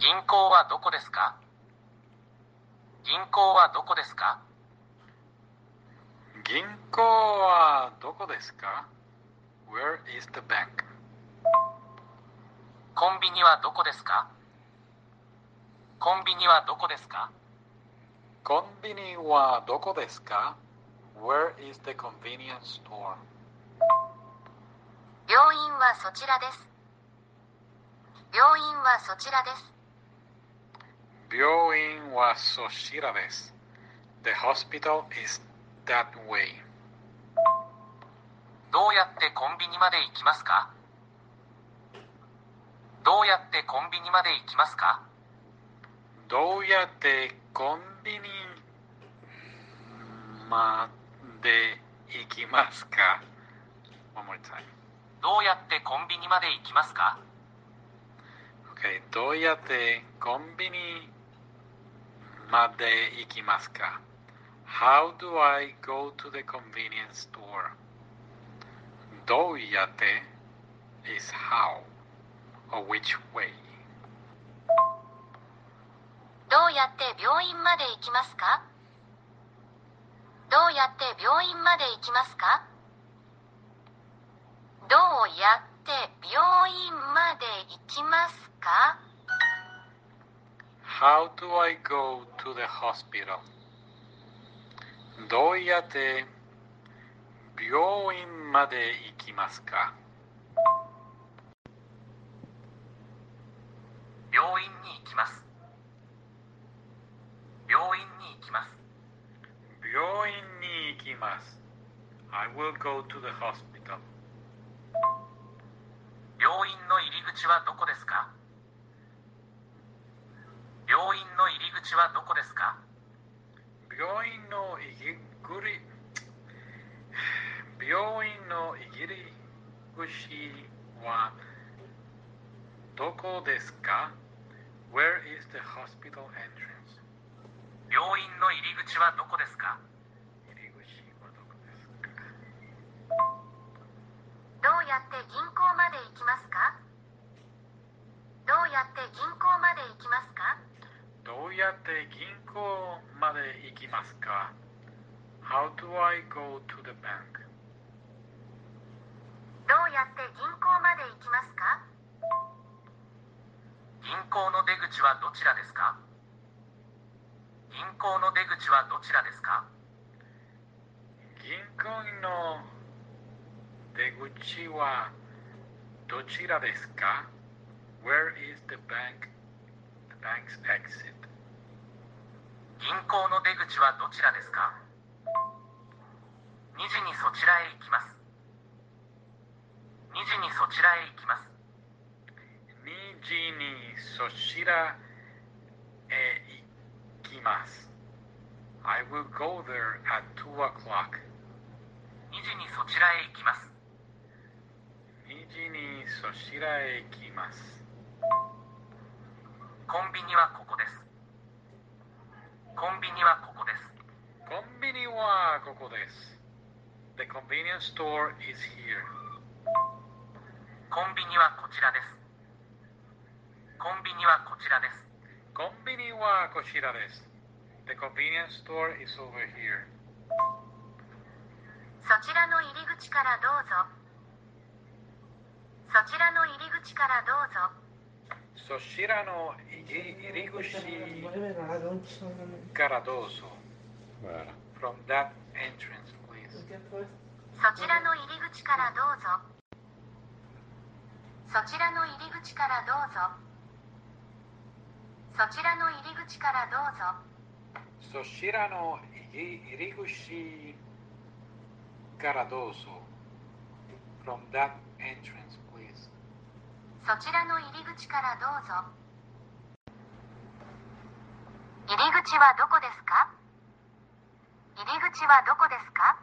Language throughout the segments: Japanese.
銀行はどこですか？銀行はどこですか？銀行はどこですか ?Where is the bank? コンビニはどこですか？コンビニはどこですか？コンビニはどこですか ?Where is the convenience store? 病院はそちらです。病院はそちらです。病院はそちらです。The hospital is that way. どうやってコンビニまで行きますか？どうやってコンビニまで行きますか？どうやってコンビニまで行きますか ?One more time. どうやってコンビニまで行きますか？Okay, どうやってコンビニまで行きますか ?How do I go to the convenience store? どうやって? Is how or which way? どうやって病院まで行きますか?どうやって病院まで行きますか?どうやって病院まで行きますか? How do I go to the hospital? どうやって病院まで行きますか？病院に行きます病院に行きます病院に行きます。I will go to the hospital. 病院の入り口はどこですか？病院の入り口はどこですか？病院の入り口病院の入り口はどこですか？Where is the hospital entrance? 病院の入り口はどこですか？入り口はどこですか？どうやって銀行まで行きますか？どうやって銀行やって銀行まで行きますか？How do I go to the bank? どうやって銀行まで行きますか？銀行の出口はどちらですか？銀行の出口はどちらですか？銀行の出口はどちらですか？Where is the bank? The bank's exit? 銀行の出口はどちらですか？2時にそちらへ行きます2時にそちらへ行きます2時にそちらへ行きます。I will go there at 2 o'clock. 2時にそちらへ行きます2時にそちらへ行きます。コンビニはここですコンビニはここですコンビニはここです。The convenience store is here. コンビニはこちらですコンビニはこちらですコンビニはこちらです。The convenience store is over here. そちらの入り口からどうぞそちらの入り口からどうぞそちらの入り入り口からどうぞ。From that entrance, please. そちらの入り口からどうぞそちらの入り口からどうぞそちらの入り口からどうぞそちらの入り口からどうぞ。From that entrance. そちらの入り口からどうぞ。入り口はどこですか？入り口はどこですか？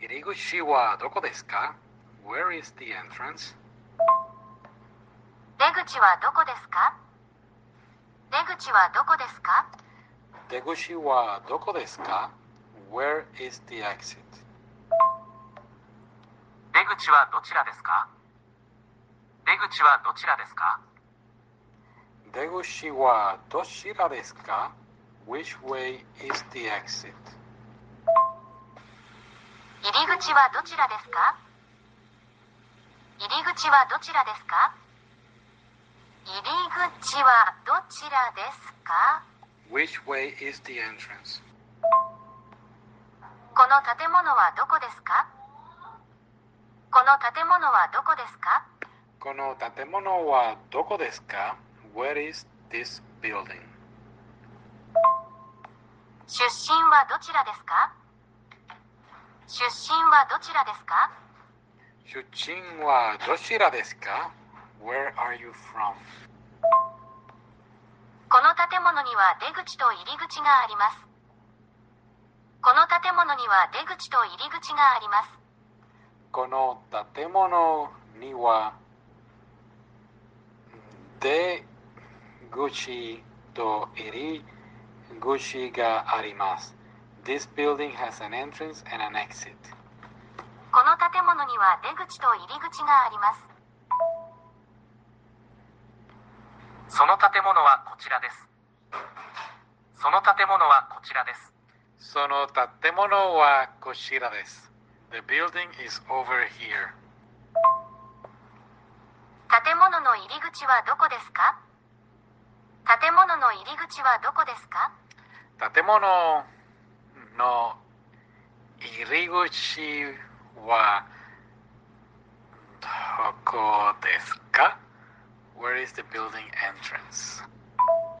入り口はどこですか？Where is the entrance? 出口はどこですか？出口はどこですか？出口はどこですか？Where is the exit? 出口はどちらですか？出口はどちらですか？出口はどちらですか？Which way is the exit? 入り口はどちらですか？入り口はどちらですか？入り口はどちらですか？Which way is the entrance? この建物はどこですか？この建物はどこですか？この建物はどこですか？Where is this building? 出身はどちらですか？出身はどちらですか？出身はどちらですか？Where are you from? この建物には出口と入り口があります。この建物には出口と入り口があります。この建物には出口と入り口があります。This building has an entrance and an exit. この建物には出口と入り口がありますその建物はこちらですその建物はこちらですその建物はこちらです。The building is over here. 建物の入り口はどこですか？建物の入り口はどこですか？建物の入り口はどこですか？Where is the building entrance?